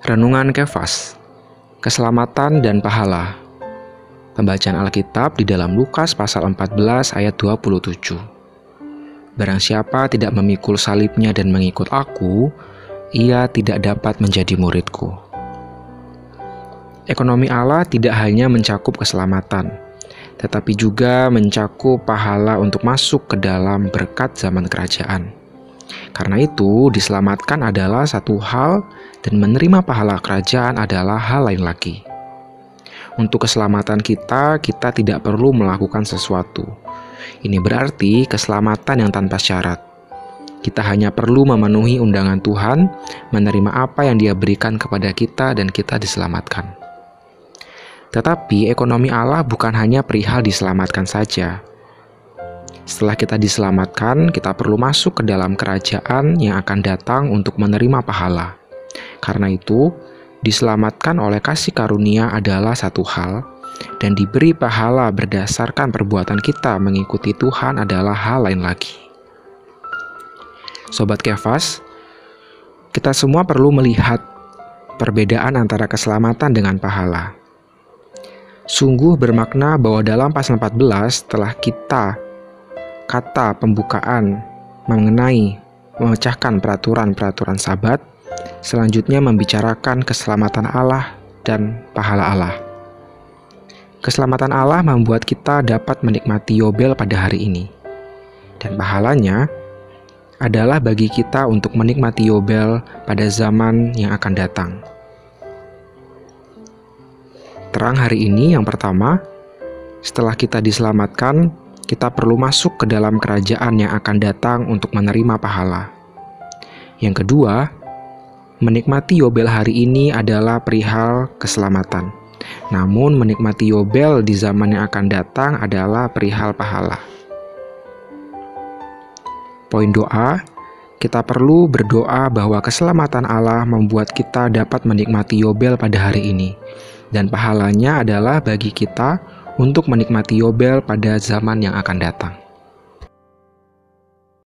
Renungan Kefas Keselamatan dan Pahala Pembacaan Alkitab di dalam Lukas pasal 14 ayat 27 Barang siapa tidak memikul salibnya dan mengikut aku, ia tidak dapat menjadi muridku. Ekonomi Allah tidak hanya mencakup keselamatan, tetapi juga mencakup pahala untuk masuk ke dalam berkat zaman kerajaan. Karena itu, diselamatkan adalah satu hal dan menerima pahala kerajaan adalah hal lain lagi. Untuk keselamatan kita, kita tidak perlu melakukan sesuatu. Ini berarti keselamatan yang tanpa syarat. Kita hanya perlu memenuhi undangan Tuhan, menerima apa yang Dia berikan kepada kita, dan kita diselamatkan. Tetapi ekonomi Allah bukan hanya perihal diselamatkan saja. Setelah kita diselamatkan, kita perlu masuk ke dalam kerajaan yang akan datang untuk menerima pahala. Karena itu, diselamatkan oleh kasih karunia adalah satu hal, dan diberi pahala berdasarkan perbuatan kita mengikuti Tuhan adalah hal lain lagi. Sobat Kefas, kita semua perlu melihat perbedaan antara keselamatan dengan pahala. Sungguh bermakna bahwa dalam pasal 14 telah kita kata pembukaan mengenai memecahkan peraturan-peraturan sabat, selanjutnya membicarakan keselamatan Allah dan pahala Allah. Keselamatan Allah membuat kita dapat menikmati Yobel pada hari ini. Dan pahalanya adalah bagi kita untuk menikmati Yobel pada zaman yang akan datang. Terang hari ini yang pertama, setelah kita diselamatkan, kita perlu masuk ke dalam kerajaan yang akan datang untuk menerima pahala. Yang kedua, menikmati Yobel hari ini adalah perihal keselamatan. Namun menikmati Yobel di zaman yang akan datang adalah perihal pahala. Poin doa, kita perlu berdoa bahwa keselamatan Allah membuat kita dapat menikmati Yobel pada hari ini dan pahalanya adalah bagi kita untuk menikmati Yobel pada zaman yang akan datang.